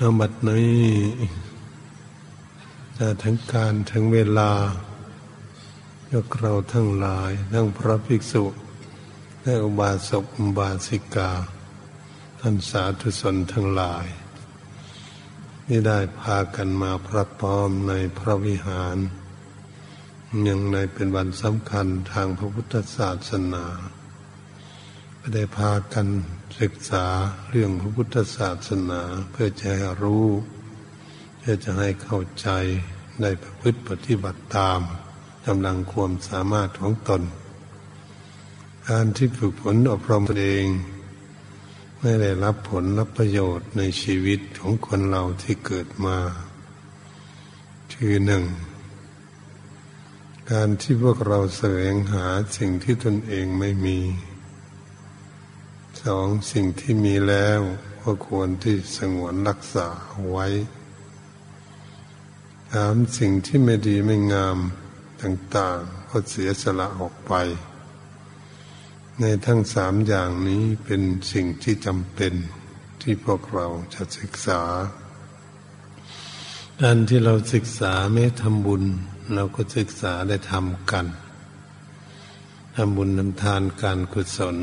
นบัดนี้จะถึงการถึงเวลายกเราทั้งหลายทั้งพระภิกษุและอุบาสกอุบาสิกา ท่านสาธุชนทั้งหลายที่ได้พากันมาพระพร้อมในพระวิหาร ยังในเป็นวันสำคัญทางพระพุทธศาสนาได้พากัน ศึกษาเรื่องพระพุทธศาสนาเพื่อจะให้รู้ เพื่อจะให้เข้าใจได้ประพฤติปฏิบัติตามกำลังความสามารถของตน การที่ฝึกฝนอบรมตนเอง ไม่ได้รับผลรับประโยชน์ในชีวิตของคนเราที่เกิดมาคือหนึ่งการที่พวกเราแสวงหาสิ่งที่ตนเองไม่มี สองสิ่งที่มีแล้วก็ควรที่สงวนรักษาไว้สามสิ่งที่ไม่ดีไม่งามต่างๆ ก็เสียสละออกไป ในทั้งสามอย่างนี้เป็นสิ่งที่จำเป็นที่พวกเราจะศึกษาการที่เราศึกษาไม่ทำบุญ เราก็ศึกษาได้ทำกันทำบุญทำทานการกุศล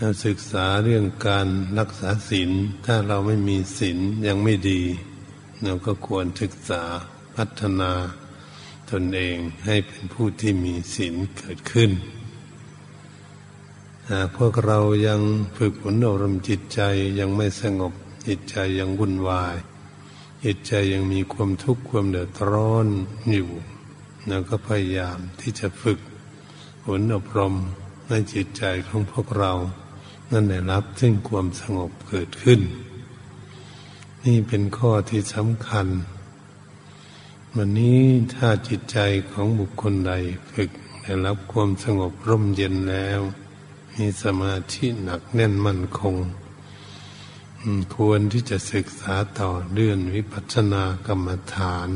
เราศึกษาเรื่องการรักษาศีลถ้าเราไม่มีศีลยังไม่ดี เราก็ควรศึกษาพัฒนาตนเองให้เป็นผู้ที่มีศีลเกิดขึ้นหากพวกเรายังฝึกฝนอารมณ์จิตใจยังไม่สงบจิตใจยังวุ่นวาย จิตใจยังมีความทุกข์ความเดือดร้อนอยู่เราก็พยายามที่จะฝึกฝนอบรมในจิตใจของพวกเรา นั่นได้รับซึ่งความสงบเกิดขึ้น นี่เป็นข้อที่สำคัญ วันนี้ถ้าจิตใจของบุคคลใดฝึกได้รับความสงบร่มเย็นแล้ว มีสมาธิหนักแน่นมั่นคง ควรที่จะศึกษาต่อเรื่องวิปัสสนากรรมฐาน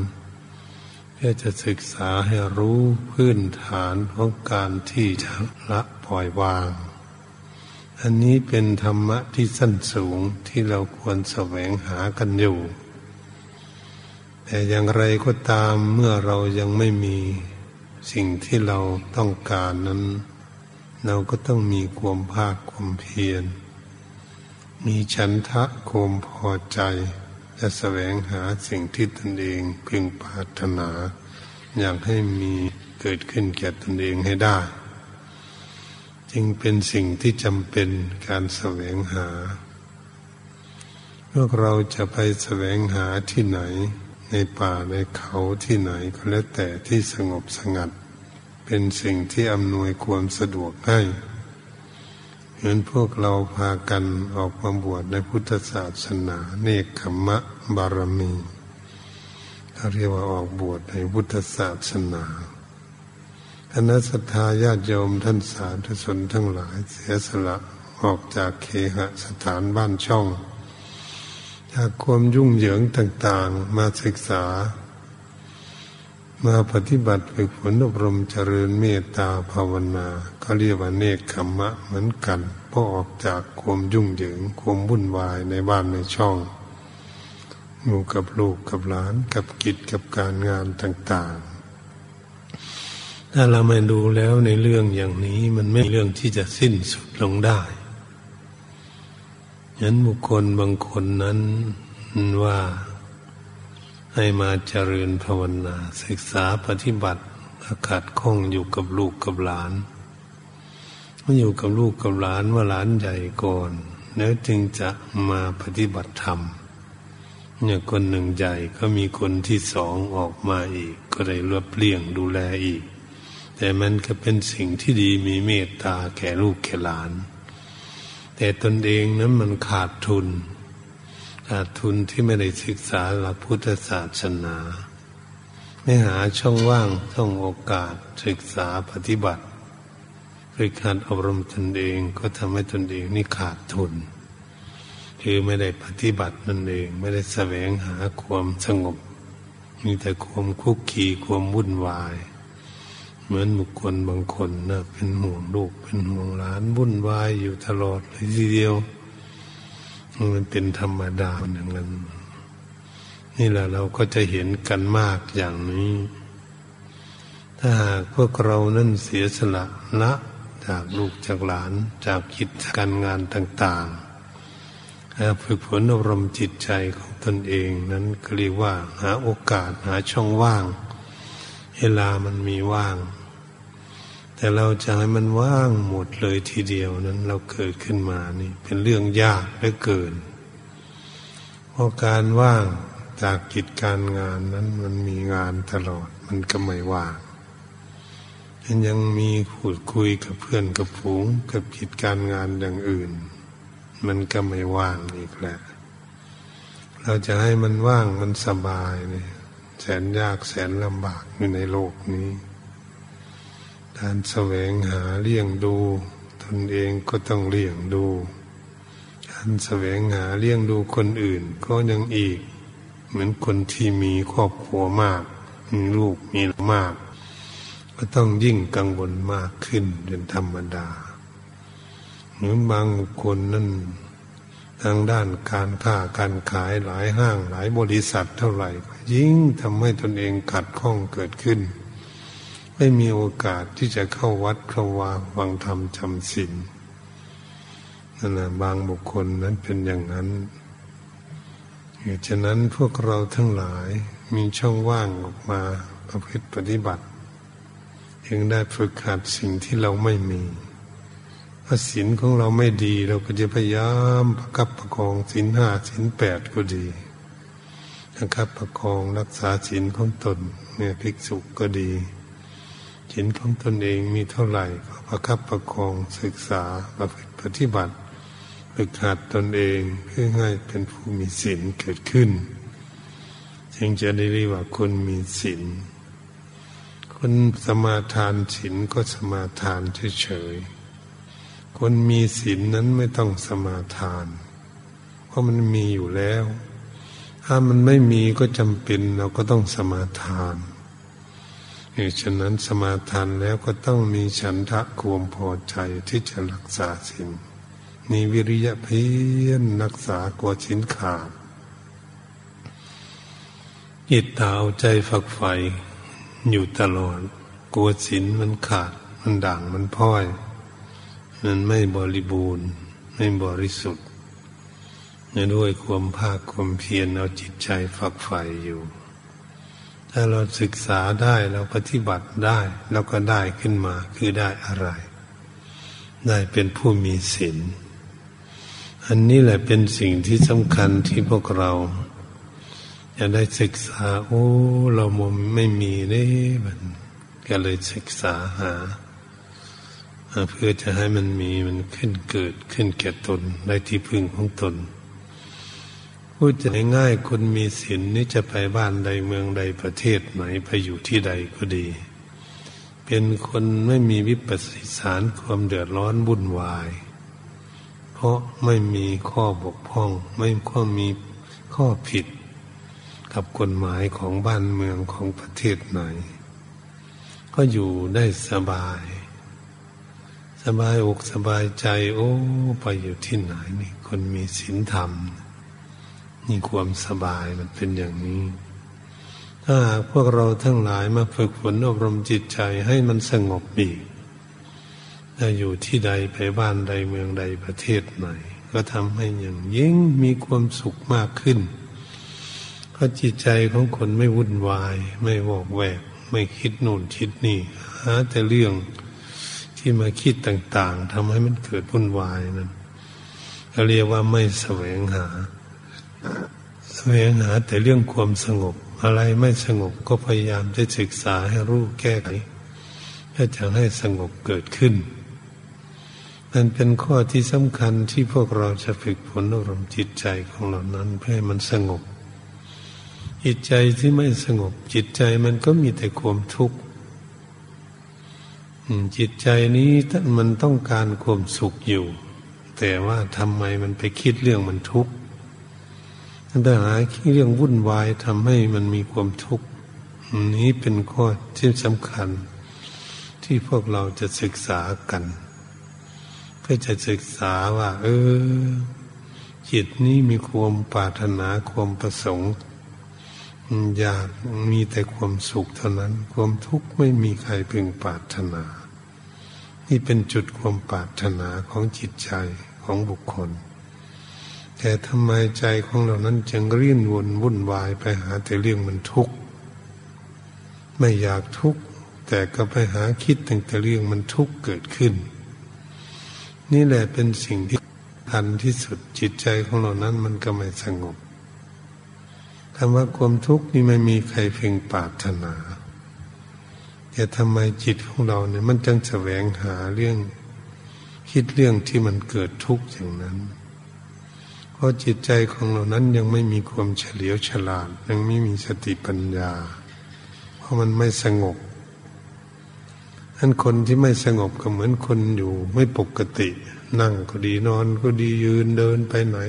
เพื่อจะศึกษาให้รู้พื้นฐานของการที่จะละปล่อยวาง อันนี้เป็นธรรมะที่สั้นสูงที่เราควรแสวงหากันอยู่ แต่อย่างไรก็ตามเมื่อเรายังไม่มีสิ่งที่เราต้องการนั้น เราก็ต้องมีความภาคความเพียร มีฉันทะความพอใจ จะแสวงหาสิ่งที่ตนเองพึงปรารถนา อยากให้มีเกิดขึ้นแก่ตนเองให้ได้ จึงเป็นสิ่งที่จำเป็นการแสวงหา พวกเราจะไปแสวงหาที่ไหน ในป่าในเขาที่ไหนก็แล้วแต่ที่สงบสงัด เป็นสิ่งที่อำนวยความสะดวกให้เหมือนพวกเราพากันออกมาบวชในพุทธศาสนาเนคขมะบารมีเขาเรียกว่าออกบวชในพุทธศาสนา คณะสัทธาญาติโยมท่านสาธุชนทั้งหลายเสียสละออกจากเคหสถานบ้านช่อง จากความยุ่งเหยิงต่างๆมาศึกษา มาปฏิบัติฝึกฝนอบรมเจริญเมตตาภาวนาเขาเรียกว่าเนคขมมะเหมือนกันเพราะออกจากความยุ่งเหยิงความวุ่นวายในบ้านในช่องอยู่กับลูกกับหลานกับกิจกับการงานต่างๆ ถ้าเราไม่ดูแล้วในเรื่องอย่างนี้มันไม่เรื่องที่จะสิ้นสุดลงได้ฉะนั้นบุคคลบางคนนั้นว่าให้มาเจริญภาวนาศึกษาปฏิบัติอาขาดข้องอยู่กับลูกกับหลานมาอยู่กับลูกกับหลานว่าหลานใหญ่ก่อน แล้วจึงจะมาปฏิบัติธรรมเนี่ยคนหนึ่งใหญ่ก็มีคนที่สองออกมาอีก ก็ได้รวบเลี้ยงดูแลอีก แต่มันก็เป็นสิ่งที่ดีมีเมตตาแก่ลูกแก่หลาน แต่ตนเองนั้นมันขาดทุน ขาดทุนที่ไม่ได้ศึกษาหลักพุทธศาสนา ไม่หาช่องว่างช่องโอกาสศึกษาปฏิบัติด้วยการอบรมตนเองก็ทำให้ตนเองนี่ขาดทุน คือไม่ได้ปฏิบัตินั่นเอง ไม่ได้แสวงหาความสงบ มีแต่ความคุกคีความวุ่นวาย เหมือนบุคคลบางคนนะเป็นห่วงลูกเป็นห่วงหลานวุ่นวายอยู่ตลอดเลยทีเดียว มันเป็นธรรมดาอย่างนั้น นี่แหละเราก็จะเห็นกันมากอย่างนี้ ถ้าหากพวกเรานั้นเสียสละละจากลูกจากหลานจากกิจการงานต่างๆฝึกฝนอารมณ์จิตใจของตนเองนั้นก็เรียกว่า หาโอกาสหาช่องว่าง เวลามันมีว่าง แต่เราจะให้มันว่างหมดเลยทีเดียวนั้น เราเกิดขึ้นมานี่เป็นเรื่องยากเหลือเกิน เพราะการว่างจากกิจการงานนั้นมันมีงานตลอดมันก็ไม่ว่างมันยังมีพูดคุยกับเพื่อนกับฝูงกับกิจการงานอย่างอื่น มันก็ไม่ว่างอีกแหละเราจะให้มันว่างมันสบายเนี่ยแสนยากแสนลำบากอยู่ในโลกนี้ การแสวงหาเลี้ยงดู ตนเองก็ต้องเลี้ยงดู การแสวงหาเลี้ยงดูคนอื่น ก็ยังอีก เหมือนคนที่มีครอบครัวมาก มีลูกมีมาก ก็ต้องยิ่งกังวลมากขึ้นเป็นธรรมดาเหมือนบางคนนั่นทางด้านการค้าการขายหลายห้างหลายบริษัทเท่าไหร่ ยิ่งทำให้ตนเองขัดข้องเกิดขึ้น ไม่มีโอกาสที่จะเข้าวัดเข้าวาฟังธรรมจำศีลนั่นแหละบางบุคคลนั้นเป็นอย่างนั้นเหตุฉะนั้นพวกเราทั้งหลายมีช่องว่างออกมาประพฤติปฏิบัติยังได้ฝึกหัดสิ่งที่เราไม่มีถ้าศีลของเราไม่ดี เราก็จะพยายามประคับประคองศีลห้าศีลแปดก็ดีนะครับประคองรักษาศีลของตนเนี่ยภิกษุก็ดี ศีลของตนเองมีเท่าไหร่ก็ประคับประคองศึกษาประพฤติปฏิบัติฝึกหัดตนเองเพื่อให้เป็นผู้มีศีลเกิดขึ้น จึงจะได้เรียกว่าคนมีศีลคนสมาทานศีลก็สมาทานเฉยๆคนมีศีลนั้นไม่ต้องสมาทาน เพราะมันมีอยู่แล้ว ถ้ามันไม่มีก็จำเป็นเราก็ต้องสมาทาน เหตุฉะนั้นสมาทานแล้วก็ต้องมีฉันทะความพอใจที่จะรักษาศีลมีวิริยะเพียรรักษากว่าชิ้นขาดจิตตาเอาใจฝักใฝ่อยู่ตลอดกลัวศีลมันขาด มันด่างมันพ้อย มันไม่บริบูรณ์ ไม่บริสุทธิ์ด้วยความภาคความเพียรเอาจิตใจฝักใฝ่อยู่ ถ้าเราศึกษาได้เราปฏิบัติได้เราก็ได้ขึ้นมาคือได้อะไร ได้เป็นผู้มีศีลอันนี้แหละเป็นสิ่งที่สำคัญที่พวกเราจะได้ศึกษา โอ้ เรามมไม่มีเนี่มันก็เลยศึกษาหาเพื่อจะให้มันมีมันขึ้นเกิดขึ้นแก่ตนได้ที่พึ่งของตน พูดจะง่ายคนมีศีลนี่จะไปบ้านใดเมืองใดประเทศไหนไปอยู่ที่ใดก็ดี เป็นคนไม่มีวิปัสสิสารความเดือดร้อนวุ่นวาย เพราะไม่มีข้อบกพร่อง ไม่ข้อมีข้อผิด กับกฎหมายของบ้านเมืองของประเทศไหน ก็อยู่ได้สบาย สบายอกสบายใจ โอ้ ไปอยู่ที่ไหนนี่คนมีศีลธรรม นี่ความสบายมันเป็นอย่างนี้ ถ้าหากพวกเราทั้งหลายมาฝึกฝนอบรมจิตใจให้มันสงบอีกถ้าอยู่ที่ใดไปบ้านใดเมืองใดประเทศไหนก็ทำให้อย่างยิ่งมีความสุขมากขึ้นเพราะจิตใจของคนไม่วุ่นวาย ไม่วอกแวก ไม่คิดโน่นคิดนี่หาแต่เรื่องที่มาคิดต่าง ๆทำให้มันเกิดวุ่นวายนั่นเขาเรียกว่าไม่แสวงหา สวงหาแต่เรื่องความสงบ อะไรไม่สงบก็พยายามจะศึกษาให้รู้แก้ไขเพื่อจะให้สงบเกิดขึ้นมันเป็นข้อที่สำคัญที่พวกเราจะฝึกฝนอารมณ์จิตใจของเรานั้นเพื่อให้มันสงบ จิตใจที่ไม่สงบ จิตใจมันก็มีแต่ความทุกข์จิตใจนี้มันต้องการความสุขอยู่ แต่ว่าทำไมมันไปคิดเรื่องมันทุกข์ ปัญหาเรื่องวุ่นวายทำให้มันมีความทุกข์นี้เป็นข้อที่สำคัญ ที่พวกเราจะศึกษากันเพื่อจะศึกษาว่า เออ จิตนี้มีความปรารถนาความประสงค์ อยากมีแต่ความสุขเท่านั้น ความทุกข์ไม่มีใครพึงปรารถนา นี่เป็นจุดความปรารถนาของจิตใจของบุคคล แต่ทำไมใจของเรานั้นจึงรีนวนวุ่นวายไปหาแต่เรื่องมันทุกข์ไม่อยากทุกข์แต่ก็ไปหาคิดแต่แต่เรื่องมันทุกข์เกิดขึ้น นี่แหละเป็นสิ่งที่ทันที่สุดจิตใจของเรานั้นมันก็ไม่สงบคำว่าความทุกข์นี่ไม่มีใครเพ่งปรารถนา แต่ทำไมจิตของเราเนี่ยมันจึงแสวงหาเรื่อง คิดเรื่องที่มันเกิดทุกข์อย่างนั้น ราะจิตใจของเรานั้นยังไม่มีความเฉลียวฉลาด ยังไม่มีสติปัญญา เพราะมันไม่สงบท่านคนที่ไม่สงบก็เหมือนคนอยู่ไม่ปกติ นั่งก็ดีนอนก็ดียืนเดินไปไหน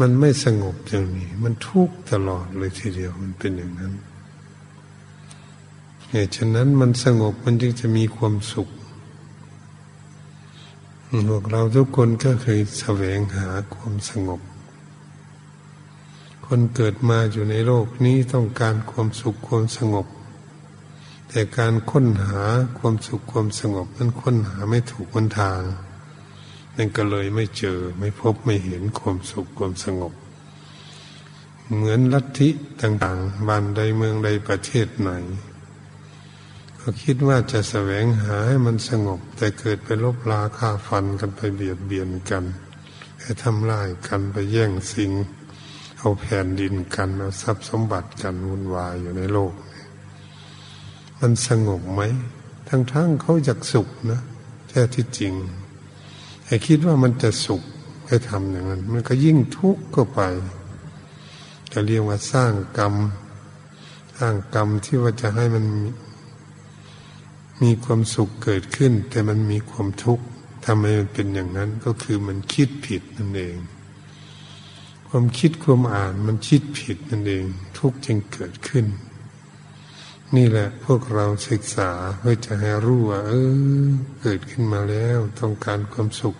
มันไม่สงบอย่างนี้ มันทุกข์ตลอดเลยทีเดียวมันเป็นอย่างนั้นเหตุฉะนั้นมันสงบมันจึงจะมีความสุข พวกเราทุกคนก็เคยแสวงหาความสงบ คนเกิดมาอยู่ในโลกนี้ต้องการความสุขความสงบ แต่การค้นหาความสุขความสงบนั้นค้นหาไม่ถูกวันทางนั่นก็เลยไม่เจอไม่พบไม่เห็นความสุขความสงบ เหมือนลัทธิต่างๆบ้านใดเมืองใดประเทศไหน คิดว่าจะแสวงหาให้มันสงบ แต่เกิดไปลบลาฆ่าฟันกันไปเบียดเบียนกันไปทำลายกันไปแย่งสิ่ง เอาแผ่นดินกันเอาทรัพย์สมบัติกันวุ่นวายอยู่ในโลก มันสงบไหม ทั้งๆเขาอยากสุขนะแท้ที่จริงไอ้คิดว่ามันจะสุขไปทำอย่างนั้น มันก็ยิ่งทุกข์ก็ไปจะเรียกว่าสร้างกรรม สร้างกรรมที่ว่าจะให้มัน มีความสุขเกิดขึ้น แต่มันมีความทุกข์ทำไมมันเป็นอย่างนั้นก็คือมันคิดผิดนั่นเอง ความคิดความอ่านมันคิดผิดนั่นเอง ทุกข์จึงเกิดขึ้น นี่แหละพวกเราศึกษาเพื่อจะให้รู้ว่า เออ เกิดขึ้นมาแล้ว ต้องการความสุข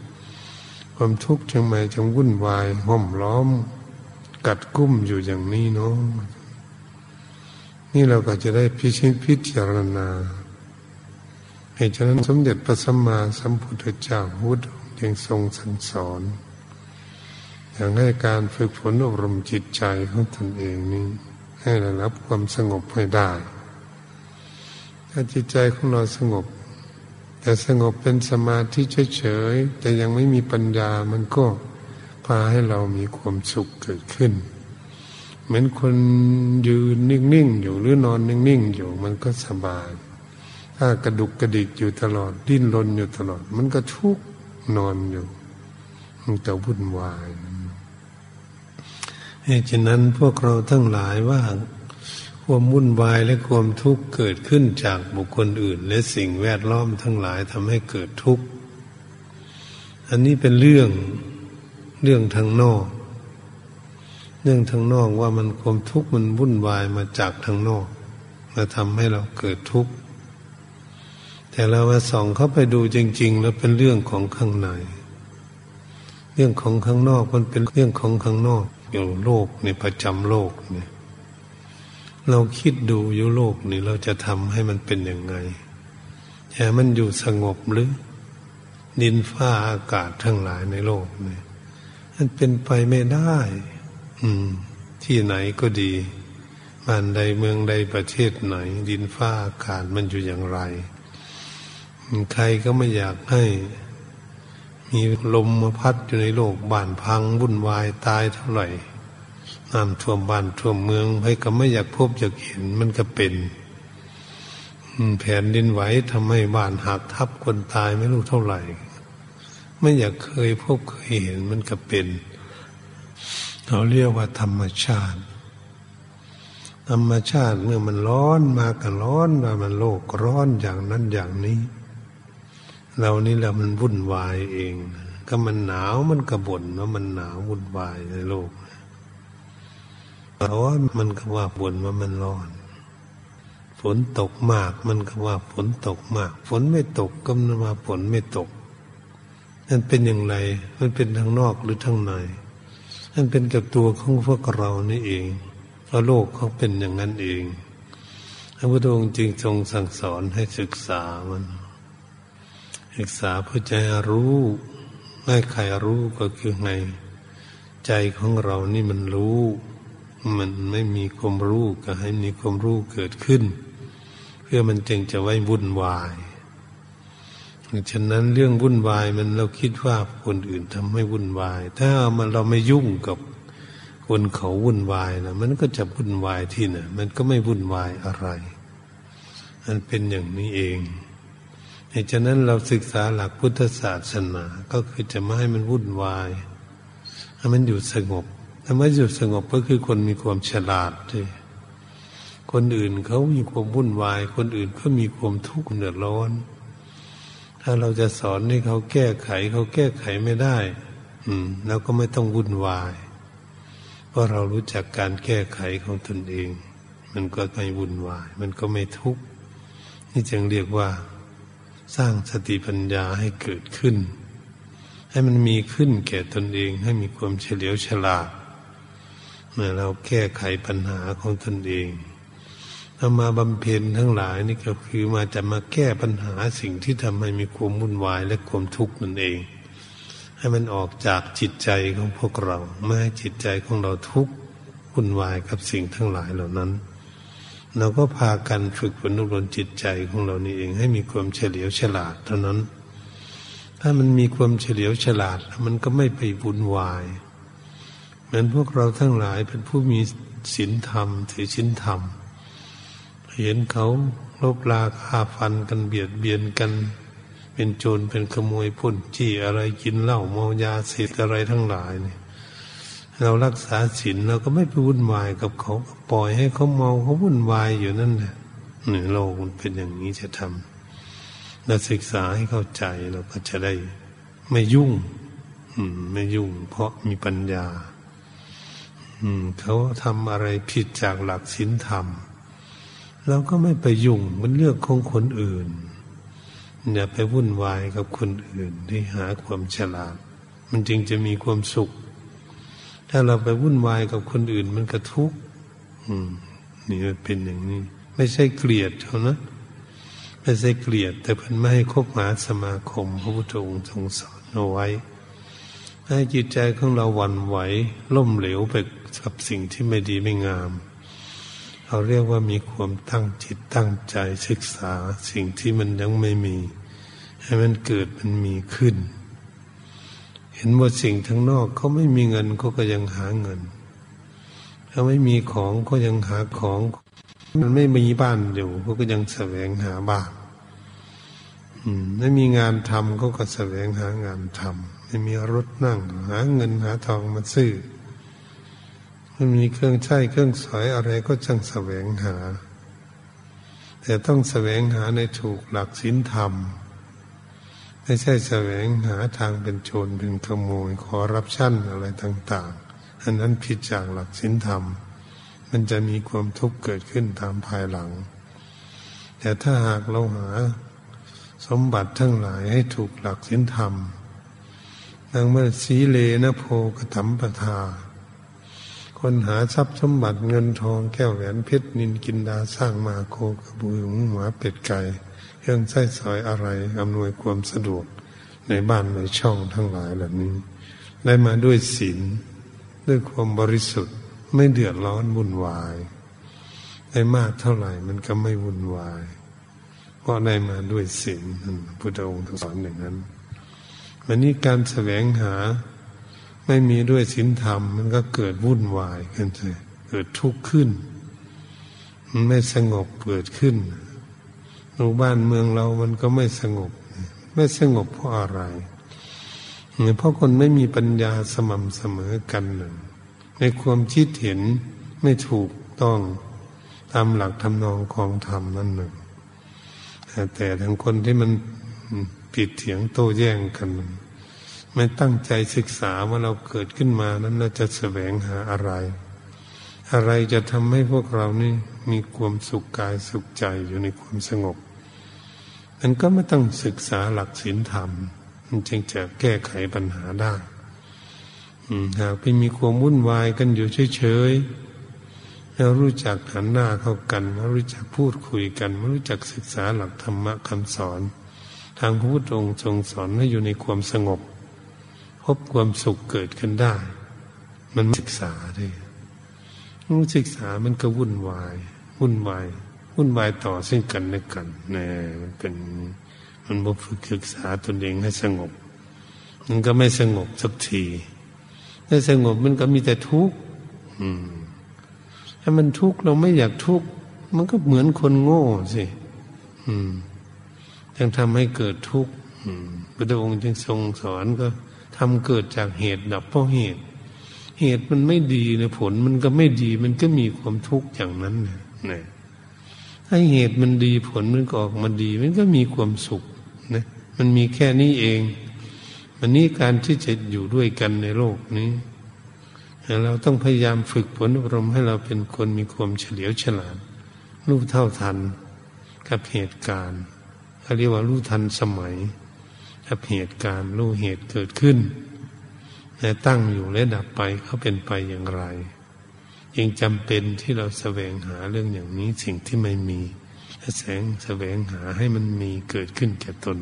ความทุกข์จึงไมจึงวุ่นวายห่มล้อม กัดกุ้มอยู่อย่างนี้เนาะนี่เราก็จะได้พิชิตพิจารณา เหตุฉะนั้นสมเด็จพระสัมมาสัมพุทธเจ้าพุทธยังทรงสั่งสอนอย่างให้การฝึกฝนอบรมจิตใจของตนเองนี้ ให้ระรับความสงบให้ได้ ถ้าจิตใจของเราสงบ แต่สงบเป็นสมาธิเฉยๆแต่ยังไม่มีปัญญามันก็พาให้เรามีความสุขเกิดขึ้น เหมือนคนยืนนิ่งๆอยู่หรือนอนนิ่งๆอยู่มันก็สบาย ถ้ากระดุกกระดิกอยู่ตลอด ดิ้นรนอยู่ตลอด มันก็ทุกนอนอยู่มันจะวุ่นวายเหตุฉะนั้นพวกเราทั้งหลายว่าความวุ่นวายและความทุกข์เกิดขึ้นจากบุคคลอื่น และสิ่งแวดล้อมทั้งหลายทำให้เกิดทุกข์ อันนี้เป็นเรื่องเรื่องทางนอก เรื่องทางนอกว่ามันความทุกข์มันวุ่นวายมาจากทางนอกมาทำให้เราเกิดทุกข์ แต่เรามาส่องเข้าไปดูจริง ๆ แล้วเป็นเรื่องของข้างใน เรื่องของข้างนอกมันเป็นเรื่องของข้างนอกอยู่โลกในประจำโลกเนี่ยเราคิดดูอยู่โลกนี่เราจะทำให้มันเป็นยังไงแค่มันอยู่สงบหรือ ดินฟ้าอากาศทั้งหลายในโลกนี่มันเป็นไปไม่ได้ อืม ที่ไหนก็ดีบ้านใดเมืองใดประเทศไหน ดินฟ้าอากาศมันอยู่อย่างไร ใครก็ไม่อยากให้ มีลมมาพัดอยู่ในโลกบ้านพังวุ่นวายตายเท่าไหร่น้ำท่วมบ้านท่วมเมืองให้ก็ไม่อยากพบอยากเห็นมันก็เป็นแผ่นดินไหวทำให้บ้านหักทับคนตายไม่รู้เท่าไหร่ ไม่อยากเคยพบเคยเห็นมันก็เป็นเขาเรียกว่าธรรมชาติ ธรรมชาติเมื่อมันร้อนมาก็ร้อนว่ามันโลกร้อนอย่างนั้นอย่างนี้ เรานี่แหละมันวุ่นวายเอง ก็มันหนาวมันกระบ่นว่ามันหนาววุ่นวายในโลกร้อนมันก็ว่าบ่นว่ามันร้อน ฝนตกมาก มันก็ว่าฝนตกมาก ฝนไม่ตกก็มันว่าฝนไม่ตก นั่นเป็นอย่างไร มันเป็นทางนอกหรือทางใน นั่นเป็นกับตัวของพวกเรานี่เองเพราะโลกเขาเป็นอย่างนั้นเอง พระพุทธองค์จึงทรงสั่งสอนให้ศึกษามัน ศึกษาเพื่อจรู้ให้ใครรู้ก็คือไง ใจของเรานี่มันรู้ มันไม่มีความรู้ก็ให้มีความรู้เกิดขึ้น เพื่อมันจึงจะไว้วุ่นวายฉะนั้นเรื่องวุ่นวายมันเราคิดว่าคนอื่นทำให้วุ่นวาย ถ้ามันเราไม่ยุ่งกับคนเขาวุ่นวายนะมันก็จะวุ่นวายที่น่ะ มันก็ไม่วุ่นวายอะไร มันเป็นอย่างนี้เอง เหตุฉะนั้นเราศึกษาหลักพุทธศาสนาก็คือจะไม่ให้มันวุ่นวายให้มันอยู่สงบถ้าไม่อยู่สงบก็คือคนมีความฉลาดด้วยคนอื่นเขามีความวุ่นวาย คนอื่นเขามีความทุกข์เดือดร้อน ถ้าเราจะสอนให้เขาแก้ไข เขาแก้ไขไม่ได้ อืมเราก็ไม่ต้องวุ่นวายเพราะเรารู้จักการแก้ไขของตนเอง มันก็ไม่วุ่นวาย มันก็ไม่ทุกข์นี่จึงเรียกว่า สร้างสติปัญญาให้เกิดขึ้น ให้มันมีขึ้นแก่ตนเองให้มีความเฉลียวฉลาด เมื่อเราแก้ไขปัญหาของตนเองเอามาบำเพ็ญทั้งหลายนี่ก็คือมาจะมาแก้ปัญหาสิ่งที่ทำให้มีความวุ่นวายและความทุกข์นั่นเอง ให้มันออกจากจิตใจของพวกเราไม่ให้จิตใจของเราทุกข์วุ่นวายกับสิ่งทั้งหลายเหล่านั้น เราก็พากันฝึกฝนอบรมจิตใจของเรานี่เองให้มีความเฉลียวฉลาดเท่านั้น ถ้ามันมีความเฉลียวฉลาด มันก็ไม่ไปวุ่นวายเหมือนพวกเราทั้งหลายเป็นผู้มีศีลธรรมถือศีลธรรม เห็นเขาลบลาฆ่าฟันกันเบียดเบียนกัน เป็นโจรเป็นขโมยพ่นจี้อะไรกินเหล้าเมายาเสพอะไรทั้งหลายเนี่ย เรารักษาศีลเราก็ไม่ไปวุ่นวายกับเขาปล่อยให้เขาเมาเขาวุ่นวายอยู่นั่นแหละเนี่ยโลกมันเป็นอย่างนี้จะทำเราศึกษาให้เข้าใจเราก็จะได้ ไม่ยุ่ง อืม ไม่ยุ่ง เพราะมีปัญญา อืม เขาทำอะไรผิดจากหลักศีลธรรมเราก็ไม่ไปยุ่งมันเรื่องของคนอื่นอย่าไปวุ่นวายกับคนอื่นที่หาความฉลาด มันจึงจะมีความสุข ถ้าเราไปวุ่นวายกับคนอื่นมันก็ทุกข์นี่มันเป็นอย่างนี้ ไม่ใช่เกลียดเขานะไม่ใช่เกลียด แต่เพิ่นไม่ให้คบหาสมาคม พระพุทธองค์ทรงสอนเอาไว้ ให้จิตใจของเราหวั่นไหวล่มเหลวไปกับสิ่งที่ไม่ดีไม่งามเราเรียกว่ามีความตั้งจิตตั้งใจศึกษาสิ่งที่มันยังไม่มี ให้มันเกิดมันมีขึ้น เห็นว่าสิ่งทั้งนอกเขาไม่มีเงินเขาก็ยังหาเงินเขาไม่มีของเขายังหาของ มันไม่มีบ้านอยู่เขาก็ยังแสวงหาบ้านไม่มีงานทำเขาก็แสวงหางานทำไม่มีรถนั่ง หาเงินหาทองมาซื้อไมันมีเครื่องใช้เครื่องสอยอะไรก็จังแสวงหา แต่ต้องแสวงหาในถูกหลักศีลธรรม ไม่ใช่แสวงหาทางเป็นโจรเป็นขโมยขอรับชั่นอะไรต่าง ๆ อันนั้นผิดจากหลักศีลธรรม มันจะมีความทุกข์เกิดขึ้นตามภายหลัง แต่ถ้าหากเราหาสมบัติทั้งหลายให้ถูกหลักศีลธรรมดังเมื่อสีเลนะโพกตัมปทา คนหาทรัพย์สมบัติเงินทองแก้วแหวนเพชรนินกินดาสร้างมาโคกระบือหมูหมาเป็ดไก่ เครื่องใช้สอยอะไรอำนวยความสะดวกในบ้านในช่องทั้งหลายเหล่านี้ ได้มาด้วยศีลด้วยความบริสุทธิ์ไม่เดือดร้อนวุ่นวาย ได้มากเท่าไหร่มันก็ไม่วุ่นวาย เพราะได้มาด้วยศีลพุทธองค์สอนอย่างนั้นวันนี้การแสวงหาไม่มีด้วยศีลธรรม มันก็เกิดวุ่นวายขึ้นเลยเกิดทุกข์ขึ้น มันไม่สงบเกิดขึ้น หมู่บ้านเมืองเรามันก็ไม่สงบ ไม่สงบเพราะอะไรเพราะคนไม่มีปัญญาสม่ำเสมอกัน ในความคิดเห็นไม่ถูกต้องตามหลักทำนองของธรรมนั่นหนึ่งแต่ทั้งคนที่มันผิดเถียงโต้แย้งกัน ไม่ตั้งใจศึกษาว่าเราเกิดขึ้นมานั้นเราจะแสวงหาอะไร อะไรจะทำให้พวกเรานี่มีความสุขกายสุขใจอยู่ในความสงบ มันก็ไม่ต้องศึกษาหลักศีลธรรม มันจึงจะแก้ไขปัญหาได้หากไปมีความวุ่นวายกันอยู่เฉยๆแล้วรู้จักหันหน้าเข้ากันมารู้จักพูดคุยกันมารู้จักศึกษาหลักธรรมะคำสอน ทางพระพุทธองค์ทรงสอนให้อยู่ในความสงบ พบความสุขเกิดขึ้นได้ มันศึกษาด้วยศึกษามันก็วุ่นวาย วุ่นวาย วุ่นวายต่อซึ่งกันและกันแน่มันเป็นมันบ่ฝึกศึกษาตนเองให้สงบ มันก็ไม่สงบสักทีถ้าสงบมันก็มีแต่ทุกข์ถ้ามันทุกข์เราไม่อยากทุกข์มันก็เหมือนคนโง่สิยังทำให้เกิดทุกข์พระองค์จึงทรงสอนก็ทำเกิดจากเหตุดับเพราะเหตุ เหตุมันไม่ดีในผลมันก็ไม่ดี มันก็มีความทุกข์อย่างนั้นนะ ถ้เหตุมันดีผลมันก็ออกมาดี มันก็มีความสุขนะมันมีแค่นี้เอง วันนี้การที่จะอยู่ด้วยกันในโลกนี้ เราต้องพยายามฝึกฝนอบรมให้เราเป็นคนมีความเฉลียวฉลาดรู้เท่าทันกับเหตุการณ์เขาเรียกว่ารู้ทันสมัยกับเหตุการณ์รู้เหตุเกิดขึ้นและตั้งอยู่และดับไปเขาเป็นไปอย่างไร ยังจำเป็นที่เราแสวงหาเรื่องอย่างนี้สิ่งที่ไม่มีแสงแสวงหาให้มันมีเกิดขึ้นแก่ตน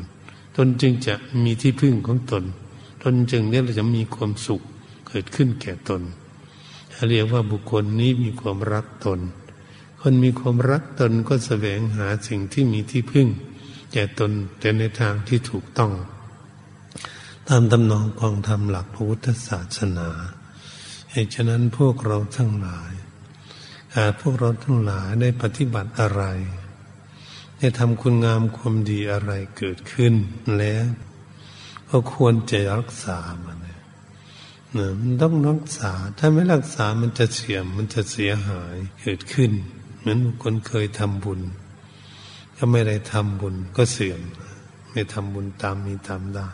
ตนจึงจะมีที่พึ่งของตน ตนจึงเนี่ยเราจะมีความสุขเกิดขึ้นแก่ตนเรียกว่าบุคคลนี้มีความรักตน คนมีความรักตนก็แสวงหาสิ่งที่มีที่พึ่ง แก่ตนแต่ในทางที่ถูกต้อง ตามตำนองกองธรรมหลักพุทธศาสนา เหตุฉะนั้นพวกเราทั้งหลายหากพวกเราทั้งหลายได้ปฏิบัติอะไร ได้ทำคุณงามความดีอะไรเกิดขึ้นแล้วก็ควรจะรักษามันเนี่ยมันต้องรักษา ถ้าไม่รักษามันจะเสียมมันจะเสียหายเกิดขึ้น เหมือนคนเคยทำบุญ ก็ไม่ได้ทำบุญก็เสื่อม ไม่ทำบุญตามมีตามได้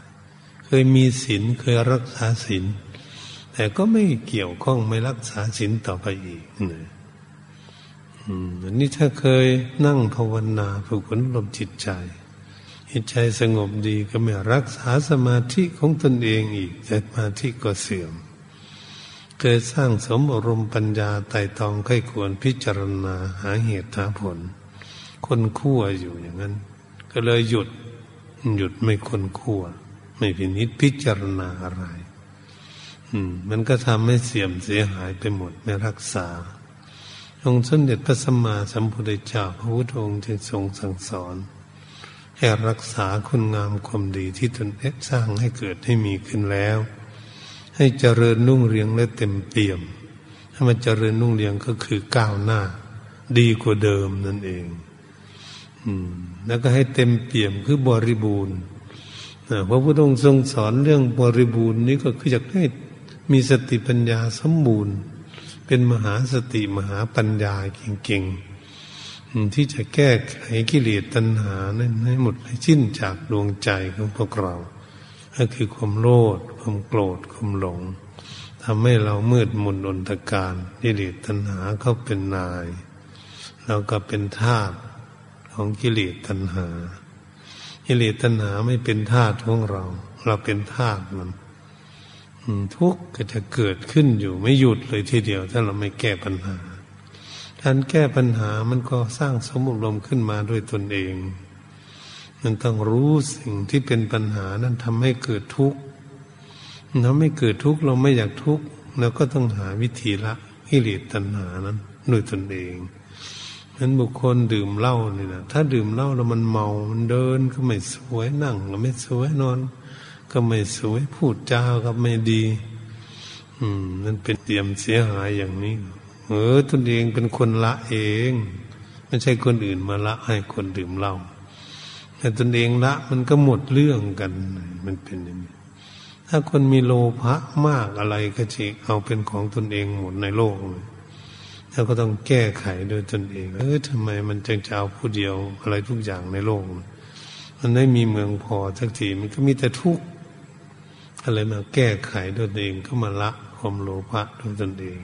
เคยมีศีลเคยรักษาศีล แต่ก็ไม่เกี่ยวข้องไม่รักษาศีลต่อไปอีกนะอันนี้ถ้าเคยนั่งภาวนาฝึกฝนลมจิตใจจิตใจสงบดีก็ไม่รักษาสมาธิของตนเองอีกแตสมาธิก็เสื่อม เคยสร้างสมอารมณ์ปัญญาไต่ตองค่อยควรพิจารณาหาเหตุหาผล คนขั้วอยู่อย่างนั้น ก็เลยหยุดหยุดไม่คนขั้วไม่พินิจพิจารณาอะไร มันก็ทำให้เสื่อมเสียหายไปหมดไม่รักษา องค์สมเด็จพระสัมมาสัมพุทธเจ้าพระพุทธองค์จึงทรงสั่งสอน ให้รักษาคุณงามความดีที่ตนเองสร้างให้เกิดให้มีขึ้นแล้ว ให้เจริญนุ่งเรียงและเต็มเปี่ยมถ้ามันเจริญนุ่งเรียงก็คือก้าวหน้า ดีกว่าเดิมนั่นเอง อืม แล้วก็ให้เต็มเปี่ยมคือบริบูรณ์พระพุทธองค์ทรงสอนเรื่องบริบูรณ์นี้ก็คืออยากให้ มีสติปัญญาสมบูรณ์ เป็นมหาสติมหาปัญญาเก่งๆที่จะแก้ไขกิเลสตัณหานั้นให้หมดให้สิ้นจากดวงใจของพวกเรา ก็คือความโลภความโกรธความหลงทำให้เรามืดมุนอนตการกิเลสตัณหาเขาเป็นนาย เราก็เป็นทาสของกิเลสตัณหา กิเลสตัณหาไม่เป็นทาสของเรา เราเป็นทาสมัน ทุกข์ก็จะเกิดขึ้นอยู่ไม่หยุดเลยทีเดียว ถ้าเราไม่แก้ปัญหาการแก้ปัญหามันก็สร้างสมุลมขึ้นมาด้วยตนเอง มันต้องรู้สิ่งที่เป็นปัญหานั้นทำให้เกิดทุกข์ทำให้เกิดทุกข์เราไม่อยากทุกข์เราก็ต้องหาวิธีละกิเลสตัณหานั้นด้วยตนเองนั้นบุคคลดื่มเหล้านี่นะถ้าดื่มเหล้าแล้วมันเมา มันเดินก็ไม่สวยนั่งก็ไม่สวยนอน ก็ไม่สวยพูดจาก็ไม่ดี อืม มันเป็นเตรียมเสียหายอย่างนี้ เออตนเองเป็นคนละเอง ไม่ใช่คนอื่นมาละให้คนดื่มเหล้าแต่ตนเองละมันก็หมดเรื่องกัน มันเป็นอย่างนี้ถ้าคนมีโลภะมากอะไรก็จะเอาเป็นของตนเองหมดในโลกเลยแล้วก็ต้องแก้ไขโดยตนเอง เออทำไมมันจึงจะเอาผู้เดียวอะไรทุกอย่างในโลก มันไม่มีเมืองพอสักทีมันก็มีแต่ทุกข์ อะไรมาแก้ไขโดยตนเองก็มาละความโลภะโดยตนเอง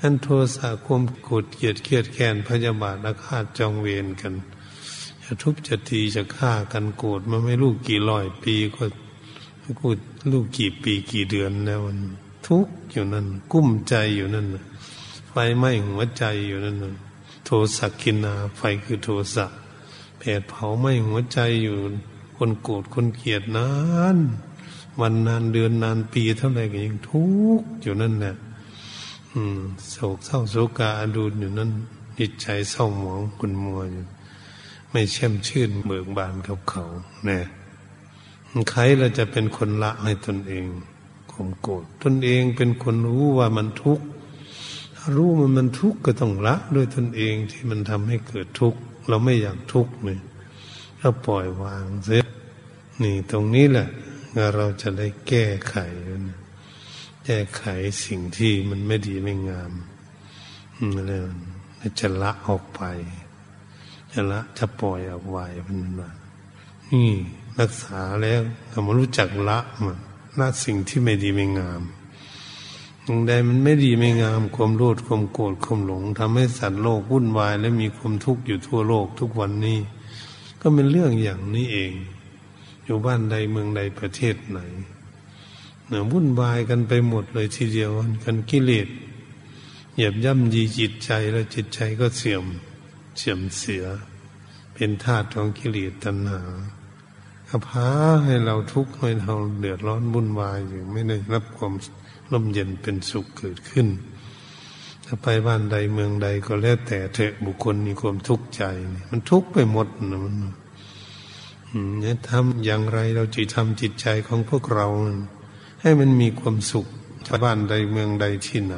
อันโทสะความโกรธเกลียดเครียดแค้นพยาบาทอาฆาตจองเวรกันจะทุบจะทีจะฆ่ากันโกรธมันไม่รู้กี่ร้อยปีก็กูลูกกี่ปีกี่เดือนแล้วมันทุกอยู่นั่น กุ้มใจอยู่นั่นไฟไหม้หัวใจอยู่นั่นโทสะกินาไฟคือโทสะแผดเผาไหม้หัวใจอยู่ คนโกรธคนเกลียดนาน วันนานเดือนนานปีเท่าไหร่ก็ยังทุกข์อยู่นั่นแหละอืมโศกเศร้าโศกาดูอยู่นั่นจิตใจเศร้าหมองคุณมัวอยู่ไม่แช่มชื่นเบิกบานกับเขาเนี่ยใครเราจะเป็นคนละให้ตนเองข่มโกรธตนเองเป็นคนรู้ว่ามันทุกข์รู้มันมันทุกข์ก็ต้องละด้วยตนเองที่มันทำให้เกิดทุกข์เราไม่อยากทุกข์เลยก็ปล่อยวางเสียนี่ตรงนี้แหละ เราจะได้แก้ไขแก้ไขสิ่งที่มันไม่ดีไม่งามแล้วจะละออกไป จะละจะปล่อยออกไว้มันมานี่รักษาแล้วเรามารู้จักละมันละสิ่งที่ไม่ดีไม่งามอย่างใดมันไม่ดีไม่งาม ความโลภความโกรธความหลงทำให้สัตว์โลกวุ่นวาย และมีความทุกข์อยู่ทั่วโลกทุกวันนี้ ก็เป็นเรื่องอย่างนี้เอง อยู่บ้านใดเมืองใดประเทศไหนเนี่ยวุ่นวายกันไปหมดเลยทีเดียวกันกิเลสเหยียบย่ำยีจิตใจแล้วจิตใจก็เสื่อมเสื่อมเสีย เป็นธาตุของกิเลสตัณหาพาให้เราทุกข์ให้เราเดือดร้อนวุ่นวายอยู่ไม่ได้รับความร่มเย็นเป็นสุขเกิดขึ้น ถ้าไปบ้านใดเมืองใดก็แล้วแต่เถอะบุคคลมีความทุกข์ใจ มันทุกข์ไปหมดนะมัน เนี่ยทำอย่างไรเราจะทำจิตใจของพวกเรา ให้มันมีความสุขชาวบ้านใดเมืองใดที่ไหน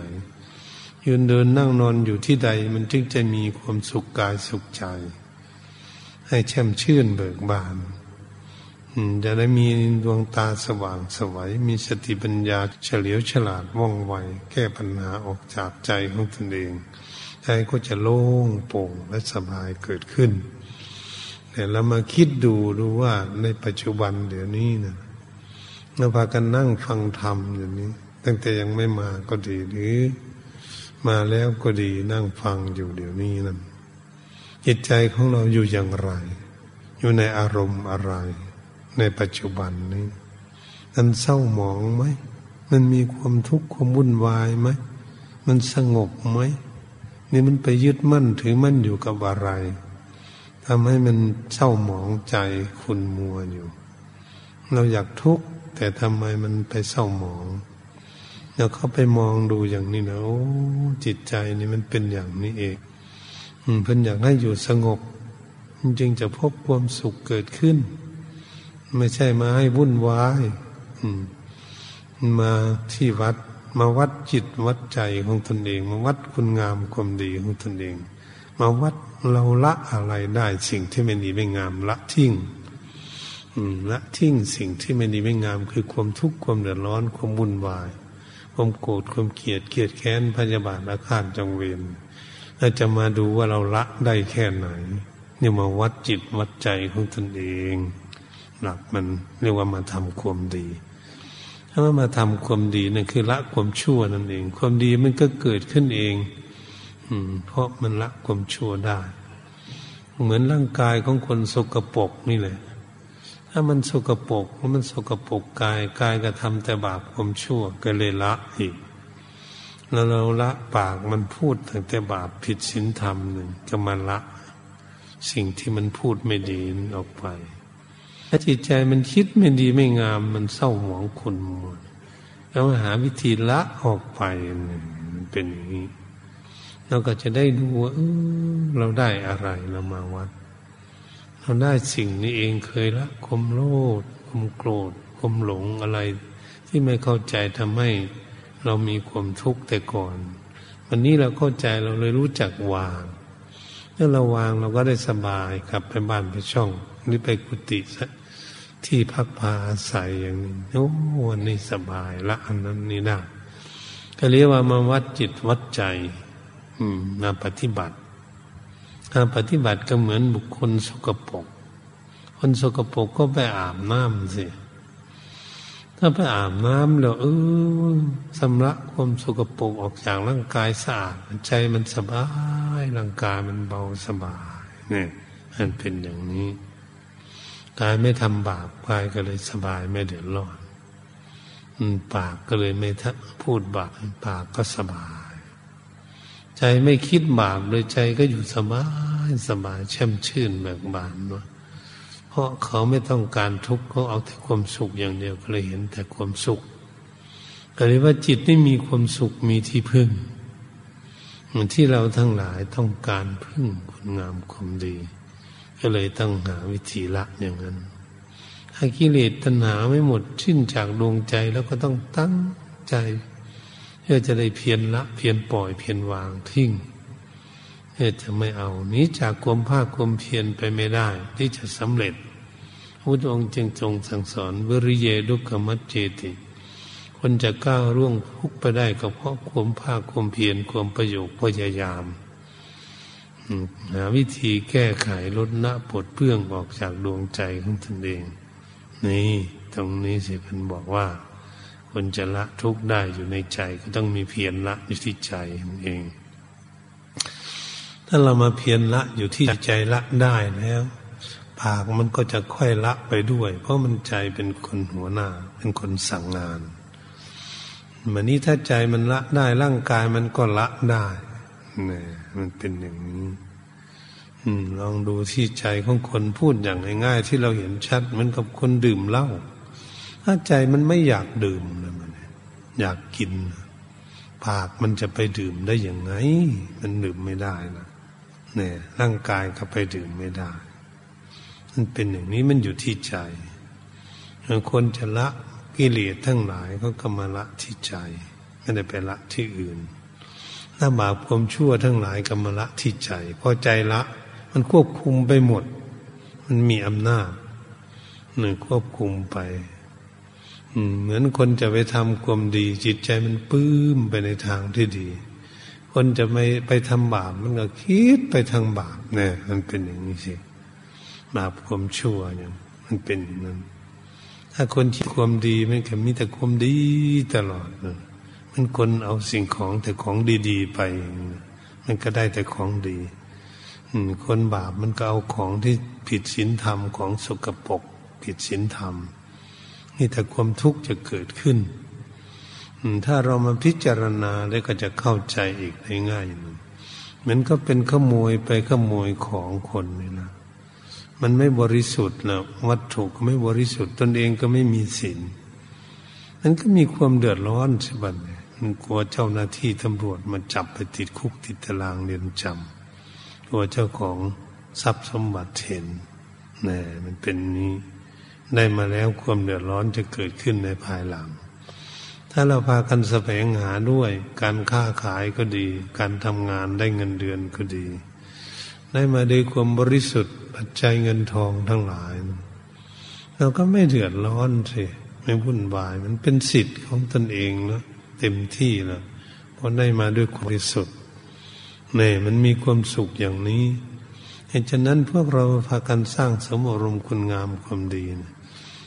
ยืนเดินนั่งนอนอยู่ที่ใดมันจึงจะมีความสุขกายสุขใจ ให้แช่มชื่นเบิกบานจะได้มีดวงตาสว่างสวัยมีสติปัญญาเฉลียวฉลาดว่องไว แก้ปัญหาออกจากใจของตนเองใจก็จะโล่งโปร่งและสบายเกิดขึ้น แต่เรามาคิดดูดูว่าในปัจจุบันเดี๋ยวนี้นะเราพากันนั่งฟังธรรมอย่างนี้ ตั้งแต่ยังไม่มาก็ดีหรือ มาแล้วก็ดีนั่งฟังอยู่เดี๋ยวนี้นั่นจิตใจของเราอยู่อย่างไร อยู่ในอารมณ์อะไร ในปัจจุบันนี้มันเศร้าหมองไหมมันมีความทุกข์ความวุ่นวายไหมมันสงบไหมนี่มันไปยึดมั่นถือมั่นอยู่กับอะไร ทำให้มันเศร้าหมองใจคุณมัวอยู่ เราอยากทุกข์แต่ทำไมมันไปเศร้าหมองเราเข้าไปมองดูอย่างนี้นะโอ้จิตใจนี่มันเป็นอย่างนี้เองเพิ่นอยากให้อยู่สงบ จึงจะพบความสุขเกิดขึ้น ไม่ใช่มาให้วุ่นวายมาที่วัด มาวัดจิตวัดใจของตนเอง มาวัดคุณงามความดีของตนเอง มาวัดเราละอะไรได้สิ่งที่ไม่ดีไม่งามละทิ้งละทิ้งสิ่งที่ไม่ดีไม่งาม คือความทุกข์ความเดือดร้อนความวุ่นวาย ความโกรธความเกลียดเกลียดแค้นพยาบาทอาฆาตจงเวรเราจะมาดูว่าเราละได้แค่ไหนเนี่ยมาวัดจิตวัดใจของตนเอง หลักมันเรียกว่ามาทำความดีถ้าว่ามาทำความดีนั่นคือละความชั่วนั่นเอง ความดีมันก็เกิดขึ้นเอง เพราะมันละความชั่วได้ เหมือนร่างกายของคนสกปรกนี่แหละ ถ้ามันสกปรกมันสกปรกกายกายก็ทำแต่บาปความชั่วก็เลยละอีก แล้วเราละปากมันพูดแต่บาปผิดศีลธรรมหนึ่งก็มาละ สิ่งที่มันพูดไม่ดีออกไป ถ้าจิตใจมันคิดไม่ดีไม่งามมันเศร้าหมองขุนมัวแล้วหาวิธีละออกไปมันเป็นอย่างนี้ เราก็จะได้ดูว่าเราได้อะไรเรามาวัด เราได้สิ่งนี้เองเคยละความโลภความโกรธความหลงอะไร ที่ไม่เข้าใจทำให้เรามีความทุกข์แต่ก่อน วันนี้เราเข้าใจเราเลยรู้จักวางเมื่อเราวางเราก็ได้สบายกลับไปบ้านไปช่องหรือไปกุฏิที่พักพาอาศัยอย่างนี้โอ้วันนี้สบายละอันนั้นนี่ได้ก็เรียกว่ามาวัดจิตวัดใจ มาปฏิบัติการปฏิบัติก็เหมือนบุคคลสกปรกคนสกปรกก็ไปอาบน้ำสิถ้าไปอาบน้ำแล้วเออสำระความสกปรกออกจากร่างกายสะอาดใจมันสบายร่างกายมันเบาสบายเนี่ยมันเป็นอย่างนี้กายไม่ทำบาปกายก็เลยสบายไม่เดือดร้อนปากก็เลยไม่พูดบาปปากก็สบาย ใจไม่คิดบาปเลยใจก็อยู่สบายสบายแช่มชื่นเบิกบานเนาะเพราะเขาไม่ต้องการทุกข์เขาเอาแต่ความสุขอย่างเดียวก็เลยเห็นแต่ความสุขก็เลยว่าจิตไม่มีความสุขมีที่พึ่งเหมือนที่เราทั้งหลายต้องการพึ่งคุณงามความดี ก็เลยต้องหาวิธีละอย่างนั้นถ้ากิเลสตัณหาไม่หมดชิ้นจากดวงใจแล้วก็ต้องตั้งใจ เพื่อจะได้เพียรละเพียรปล่อยเพียรวางทิ้งเพื่อจะไม่เอานี้จากความภาคความเพียรไปไม่ได้ ที่จะสำเร็จพระองค์จึงทรงสั่งสอนวิริเยดุขมัจเจติ คนจะก้าวร่วงทุกไปได้ก็เพราะความภาคความเพียรความประโยคพยายามหาวิธีแก้ไขลดละปลดเปื้องออกจากดวงใจของตนเอง นี่ ตรงนี้สิพันบอกว่า คนจะละทุกข์ได้อยู่ในใจ ก็ต้องมีเพียรละอยู่ที่ใจเอง ถ้าเรามาเพียรละอยู่ที่ใจละได้แล้วปากมันก็จะค่อยละไปด้วย เพราะมันใจเป็นคนหัวหน้า เป็นคนสั่งงานมือนนี้ถ้าใจมันละได้ร่างกายมันก็ละได้เนี่ยมันเป็นอย่างนี้ลองดูที่ใจของคนพูดอย่างง่ายๆที่เราเห็นชัดเหมือนกับคนดื่มเหล้าถ้าใจมันไม่อยากดื่มน อยากกิน ปากมันจะไปดื่มได้ย่างไง มันดื่มไม่ได้นะเนี่ยร่างกายก็ไปดื่มไม่ได้ มันเป็นอย่างนี้มันอยู่ที่ใจคนจะละกิเลสทั้งหลายก็กำมาละที่ใจไม่ได้ไปละที่อื่นถ้าบาปความชั่วทั้งหลายกำมาละที่ใจพอใจละ มันควบคุมไปหมด มันมีอำนาจหนึ่งควบคุมไป เหมือนคนจะไปทำความดี จิตใจมันปื้มไปในทางที่ดี คนจะไม่ไปทำบาปมันก็คิดไปทางบาปเนี่ยมันเป็นอย่างนี้สิบาปความชั่วเนี่ยมันเป็นอย่างนั้น ถ้าคนที่ความดีมันก็มีแต่ความดีตลอดมันคนเอาสิ่งของแต่ของดีๆไป มันก็ได้แต่ของดีคนบาปมันก็เอาของที่ผิดศีลธรรมของสกปรกผิดศีลธรรม นี่แต่ความทุกข์จะเกิดขึ้น ถ้าเรามาพิจารณาแล้วก็จะเข้าใจอีกได้ง่ายเหมือนก็เป็นขโมยไปขโมยของคนนี่นะมันไม่บริสุทธิ์นะวัตถุก็ไม่บริสุทธิ์ตนเองก็ไม่มีศีลนั้นก็มีความเดือดร้อนใช่ไหมมันกลัวเจ้าหน้าที่ตำรวจมาจับไปติดคุกติดตารางเรียนจำตัวเจ้าของทรัพย์สมบัติเห็นนี่มันเป็นนี้ ได้มาแล้วความเดือดร้อนจะเกิดขึ้นในภายหลัง ถ้าเราพากันแสวงหาด้วย การค้าขายก็ดี การทำงานได้เงินเดือนก็ดี ได้มาด้วยความบริสุทธิ์ปัจจัยเงินทองทั้งหลาย เราก็ไม่เดือดร้อนสิไม่วุ่นวาย มันเป็นสิทธิ์ของตนเองนะเต็มที่แล้วเพราะได้มาด้วยความบริสุทธิ์นี่มันมีความสุขอย่างนี้เหตุฉะนั้นพวกเราพากันสร้างสมอรมคุณงามความดีนะ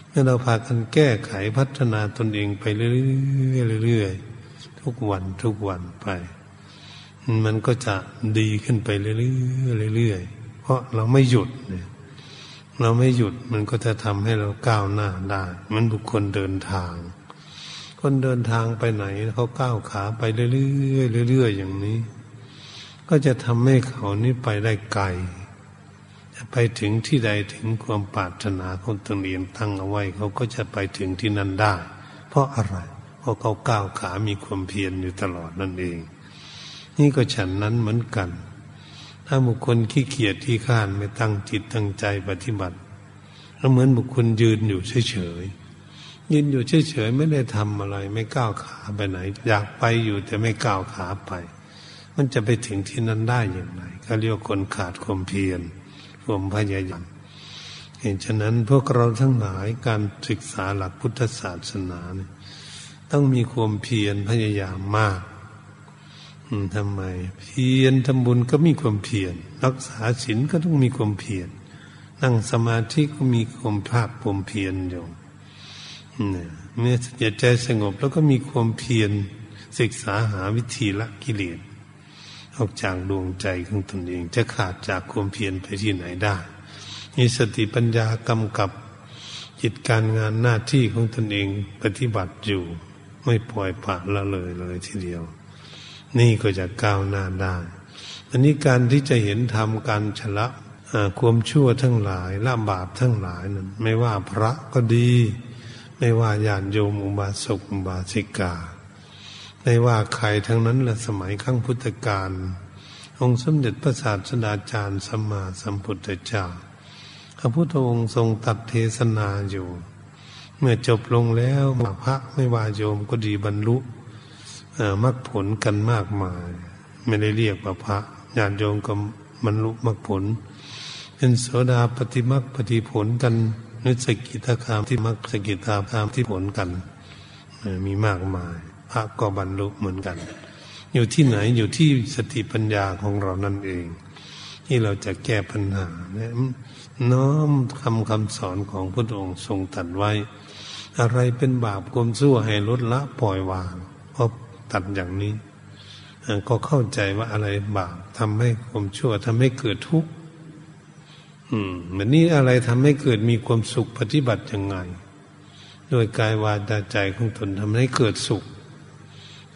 เมื่อเราพากันแก้ไขพัฒนาตนเองไปเรื่อยๆทุกวันทุกวันไป มันก็จะดีขึ้นไปเรื่อยๆเพราะเราไม่หยุดเนี่ยเราไม่หยุดมันก็จะทำให้เราก้าวหน้าได้ มันบุคคลเดินทาง คนเดินทางไปไหนเขาก้าวขาไปเรื่อยๆเรื่อยๆอย่างนี้ ก็จะทำให้เขานี้ไปได้ไกล ไปถึงที่ใดถึงความปรารถนาของตนเองตั้งเอาไว้เขาก็จะไปถึงที่นั่นได้ เพราะอะไร เพราะเขาก้าวขามีความเพียรอยู่ตลอดนั่นเอง นี่ก็ฉันนั้นเหมือนกัน ถ้าบุคคลขี้เกียจที่ข้านไม่ตั้งจิตตั้งใจปฏิบัติก็เหมือนบุคคลยืนอยู่เฉยๆยืนอยู่เฉยๆไม่ได้ทำอะไร ไม่ก้าวขาไปไหน อยากไปอยู่แต่ไม่ก้าวขาไป มันจะไปถึงที่นั้นได้อย่างไรก็เรียกคนขาดความเพียร ความพยายามเหตุฉะนั้นพวกเราทั้งหลายการศึกษาหลักพุทธศาสนาเนี่ยต้องมีความเพียรพยายามมากทำไม เพียรทำบุญก็มีความเพียรรักษาศีลก็ต้องมีความเพียรนั่งสมาธิก็มีความภาคความเพียรอยู่เมื่อจิตใจสงบแล้วก็มีความเพียรศึกษาหาวิธีละกิเลส ออกจากดวงใจของตนเอง จะขาดจากความเพียรไปที่ไหนได้ มีสติปัญญากำกับจิตการงานหน้าที่ของตนเองปฏิบัติอยู่ ไม่ปล่อยปละละเลยเลยทีเดียว นี่ก็จะก้าวหน้าได้ อันนี้การที่จะเห็นธรรมการชละความชั่วทั้งหลายละบาปทั้งหลายนั้นไม่ว่าพระก็ดี ไม่ว่าญาติโยมอุบาสกอุบาสิกา ไม่ว่าใครทั้งนั้นละสมัยขั้งพุทธกาลองค์สมเด็จพระศาสดาจารย์สัมมาสัมพุทธเจ้าพระพุทธองค์ทรงตัดเทศนาอยู่ เมื่อจบลงแล้วพระไม่ว่าโยมก็ดีบรรลุมรรคผลกันมากมาย ไม่ได้เรียกว่าพระญาติโยมก็บรรลุมรรคผล เป็นโสดาปฏิมรรคปฏิผลกันนึกสกิทาคามที่มรรคสกิทาคามที่ผลกันมีมากมาย พระก็บรรลุเหมือนกัน อยู่ที่ไหนอยู่ที่สติปัญญาของเรานั่นเอง ที่เราจะแก้ปัญหาเนี่ยน้อมคำคำสอนของพระองค์ทรงตัดไว้ อะไรเป็นบาปกลมสู้ให้ลดละปล่อยวางเพราะตัดอย่างนี้ก็เข้าใจว่าอะไรบาปทำให้ความชั่วทำให้เกิดทุกข์อืมเหมือนนี้อะไรทำให้เกิดมีความสุขปฏิบัติยังไง โดยกายวาจาใจของตนทำให้เกิดสุข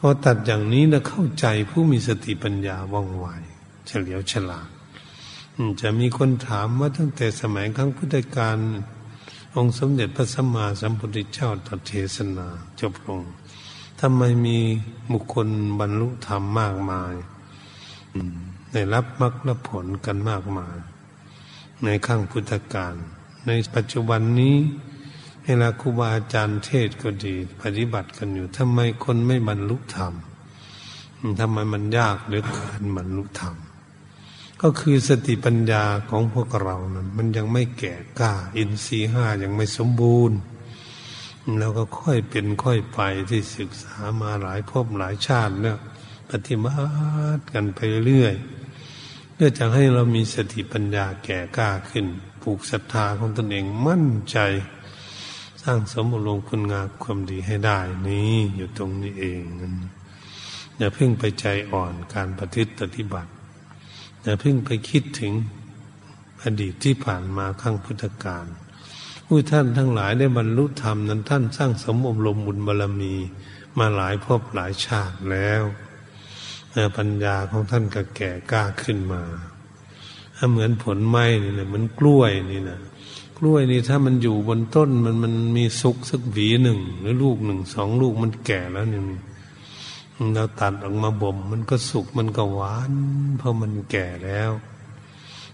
พอตัดอย่างนี้นะเข้าใจผู้มีสติปัญญาว่องไวเฉลียวฉลาดจะมีคนถามว่าตั้งแต่สมัยครั้งพุทธกาลองค์สมเด็จพระสัมมาสัมพุทธเจ้าตรัสเทศนาจบลงทำไมมีบุคคลบรรลุธรรมมากมายได้รับมรรคผลกันมากมาย ในขั้งพุทธกาลในปัจจุบันนี้ เวลาครูบาอาจารย์เทศก็ดี ปฏิบัติกันอยู่ทำไมคนไม่บรรลุธรรมทำไมมันยากเหลือเกินบรรลุธรรม ก็คือสติปัญญาของพวกเรานั้นมันยังไม่แก่กล้า อินทรีห้ายังไม่สมบูรณ์แล้วก็ค่อยเป็นค่อยไปที่ศึกษามาหลายภพหลายชาติเนี่ยปฏิบัติกันไปเรื่อยเพื่อจะให้เรามีสติปัญญาแก่กล้าขึ้นปลูกศรัทธาของตนเองมั่นใจ สร้างสมบูรณ์คุณงามความดีให้ได้นี้อยู่ตรงนี้เองอย่าเพิ่งไปใจอ่อนการปฏิปฏิบัติ อย่าเพิ่งไปคิดถึงอดีตที่ผ่านมาข้างพุทธกาลผู้ท่านทั้งหลายได้บรรลุธรรมนั้นท่านสร้างสมอบรมบุญบารรมีมาหลายภพหลายชาติแล้วปัญญาของท่านก็แก่กล้าขึ้นมา เหมือนผลไม้นี่นะเหมือนกล้วยนี่นะ กล้วยนี่ถ้ามันอยู่บนต้นมันมันมีสุกสักหวีหนึ่งหรือลูกหนึ่งสองลูกมันแก่แล้วนี่เราตัดออกมาบ่ม มันก็สุกมันก็หวาน เพราะมันแก่แล้ว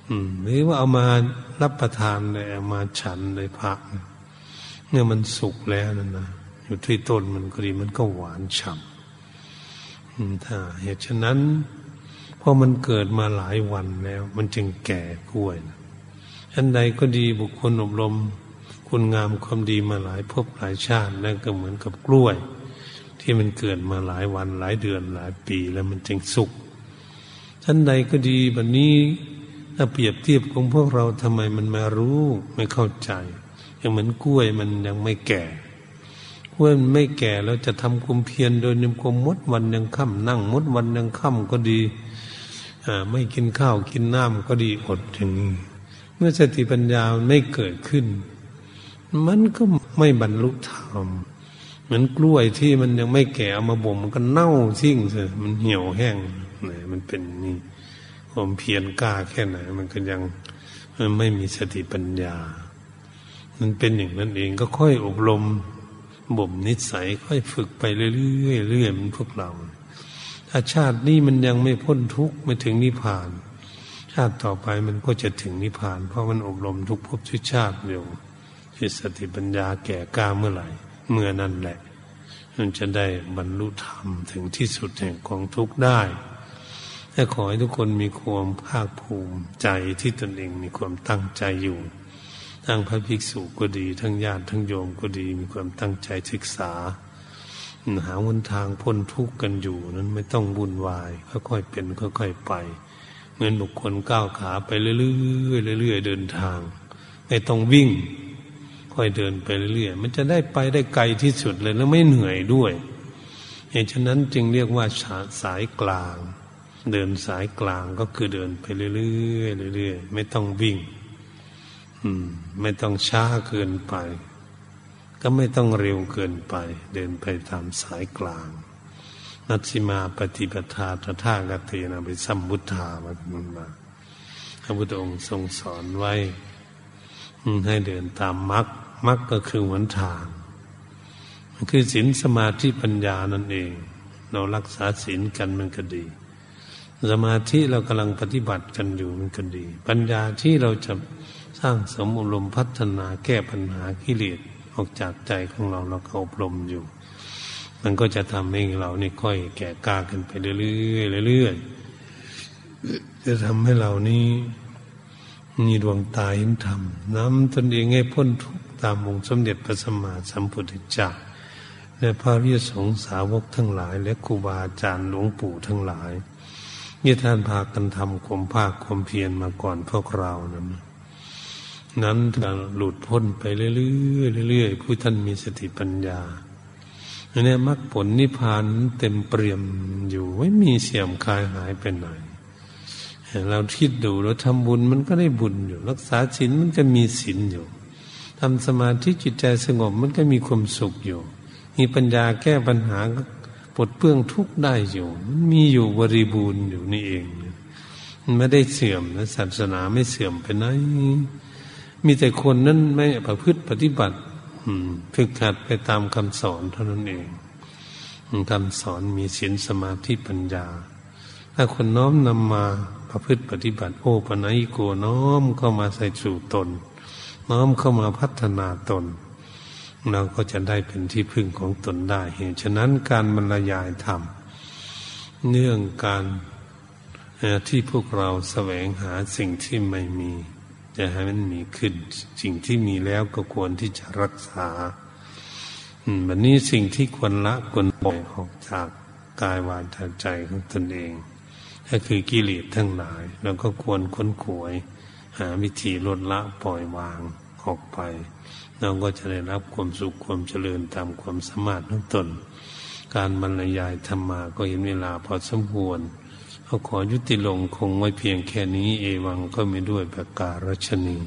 อืมหรือว่าเอามารับประทานเลยเอามาฉันเลยพักเนี่ยมันสุกแล้วนั่นนะอยู่ที่ต้นมันก็ดีมันก็หวานฉ่ำถ้าเหตุฉะนั้นพอมันเกิดมาหลายวันแล้ว มันจึงแก่กล้วยนะ อันใดก็ดีบุคคลอบรม คุณงามความดีมาหลายภพหลายชาตินั่นก็เหมือนกับกล้วย ที่มันเกิดมาหลายวันหลายเดือนหลายปีแล้วมันจึงสุกท่านใดก็ดีแบบนี้ถ้าเปรียบเทียบของพวกเราทำไมมันมารู้ไม่เข้าใจอย่างเหมือนกล้วยมันยังไม่แก่กล้วยมันไม่แก่แล้วจะทำคุมเพียรโดยนิมกมมดวันยังค่ำนั่งมดวันยังค่ำก็ดีไม่กินข้าวกินน้ำก็ดีอดอย่างนี้ เมื่อสติปัญญาไม่เกิดขึ้น มันก็ไม่บรรลุธรรมเหมือนกล้วยที่มันยังไม่แก่เอามาบ่มมันก็เน่าทิ้งเลมันเหี่ยวแห้งเนี่ยมันเป็นนี่ผมเพียรกล้าแค่ไหนมันก็ยังมันไม่มีสติปัญญา มันเป็นอย่างนั้นเองก็ค่อยอบรมบ่มนิสัยค่อยฝึกไปเรื่อยๆเรื่อยๆมันพวกเราถ้าชาตินี้มันยังไม่พ้นทุกข์ไม่ถึงนิพพาน ชาติต่อไปมันก็จะถึงนิพพาน เพราะมันอบรมทุกภพทุกชาติเดียวที่สติปัญญาแก่กล้าเมื่อไหร่ เมื่อนั้นแหละ มันจะได้บรรลุธรรมถึงที่สุดแห่งกองทุกข์ได้แต่ขอให้ทุกคนมีความภาคภูมิใจที่ตนเองมีความตั้งใจอยู่ทั้งพระภิกษุก็ดี ทั้งญาติทั้งโยมก็ดี มีความตั้งใจศึกษา หาวันทางพ้นทุกข์กันอยู่นั้นไม่ต้องวุ่นวายค่อยๆเป็นค่อย ๆ ไป เหมือนบุคคลก้าวขาไปเรื่อยๆเรื่อยๆเดินทาง ไม่ต้องวิ่ง ค่อยเดินไปเรื่อยๆมันจะได้ไปได้ไกลที่สุดเลยแล้วไม่เหนื่อยด้วยเหตุฉะนั้นจึงเรียกว่าสายกลาง เดินสายกลางก็คือเดินไปเรื่อยๆเรื่อยๆไม่ต้องวิ่ง อืม ไม่ต้องช้าเกินไป ก็ไม่ต้องเร็วเกินไป เดินไปตามสายกลาง นัตสิมาปฏิปทาตถากเตนะไปสัมบุทธามาันมาพระพุทธองค์ทรงสอนไว้ให้เดินตามมรรคมรรคก็คือหนทางคือศีลสมาธิปัญญานั่นเอง เรารักษาศีลกันมันก็ดี สมาธิเรากำลังปฏิบัติกันอยู่มันก็ดี ปัญญาที่เราจะสร้างสมอารมณ์พัฒนาแก้ปัญหากิเลสออกจากใจของเราเราก็อบรมอยู่ มันก็จะทำให้เรานี่ค่อยแก่กล้าขึ้นไปเรื่อยๆเรื่อยๆจะทำให้เรานี้มีดวงตาเห็นธรรมน้ำตนเองให้พ้นทุกตามองค์สมเด็จพระสัมมาสัมพุทธเจ้าและพระริยสงสาวกทั้งหลาย และครูบาอาจารย์หลวงปู่ทั้งหลายนี่ท่านพากันทำความภาคความเพียรมาก่อนพวกเรานั้นนั้นหลุดพ้นไปเรื่อยๆเรื่อยๆผู้ท่านมีสติปัญญา เนี่ยมรรคผลนิพพานเต็มเปี่ยมอยู่ไม่มีเสื่อมคลายหายไปไหนเราคิดดูเราทำบุญมันก็ได้บุญอยู่ รักษาศีลมันก็มีศีลอยู่ทำสมาธิจิตใจสงบมันก็มีความสุขอยู่ มีปัญญาแก้ปัญหาปลดเปื้องทุกข์ได้อยู่ มันมีอยู่บริบูรณ์อยู่นี่เองมันไม่ได้เสื่อมนะศาสนาไม่เสื่อมไปไหนมีแต่คนนั้นไม่ประพฤติปฏิบัติ ฝึกหัดไปตามคำสอนเท่านั้นเองคำสอนมีศีลสมาธิปัญญา ถ้าคนน้อมนำมาประพฤติปฏิบัติโอปนัยโกน้อมเข้ามาใส่สู่ตน น้อมเข้ามาพัฒนาตน เราก็จะได้เป็นที่พึ่งของตนได้เหตุฉะนั้นการบรรยายธรรมเนื่องการที่พวกเราแสวงหาสิ่งที่ไม่มี จะให้มันมีขึ้น สิ่งที่มีแล้วก็ควรที่จะรักษาแบบนี้สิ่งที่ควรละควรปล่อยออกจากกายวาจาใจของตนเอง ก็คือกิเลสทั้งหลาย แล้วก็ควรค้นขวย หาวิธีลดละปล่อยวางออกไปเราก็จะได้รับความสุขความเจริญตามความสามารถของตน การบรรยายธรรมาก็เห็นเวลาพอสมควร เขาขอยุติลงคงไว้เพียงแค่นี้เอวังก็ม่ด้วยประกาศรชนี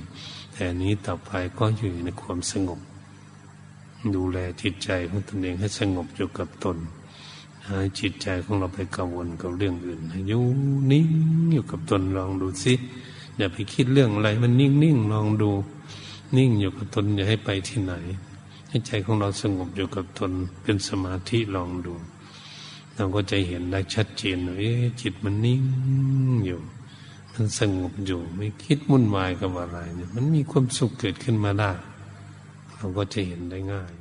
แต่นี้ต่อไปก็อยู่ในความสงบ ดูแลจิตใจของตนเองให้สงบอยู่กับตนให้จิตใจของเราไปกังวลกับเรื่องอื่นอยู่นิ่งอยู่กับตนลองดูสิอย่าไปคิดเรื่องอะไร มันนิ่งๆลองดู นิ่งอยู่กับตนอย่าให้ไปที่ไหน ให้ใจของเราสงบอยู่กับตนเป็นสมาธิลองดู เราก็จะเห็นได้ชัดเจนว่าจิตมันนิ่งอยู่ มันสงบอยู่ ไม่คิดมุ่นวายกับอะไรเนี่ยมันมีความสุขเกิดขึ้นมาได้ เราก็จะเห็นได้ง่าย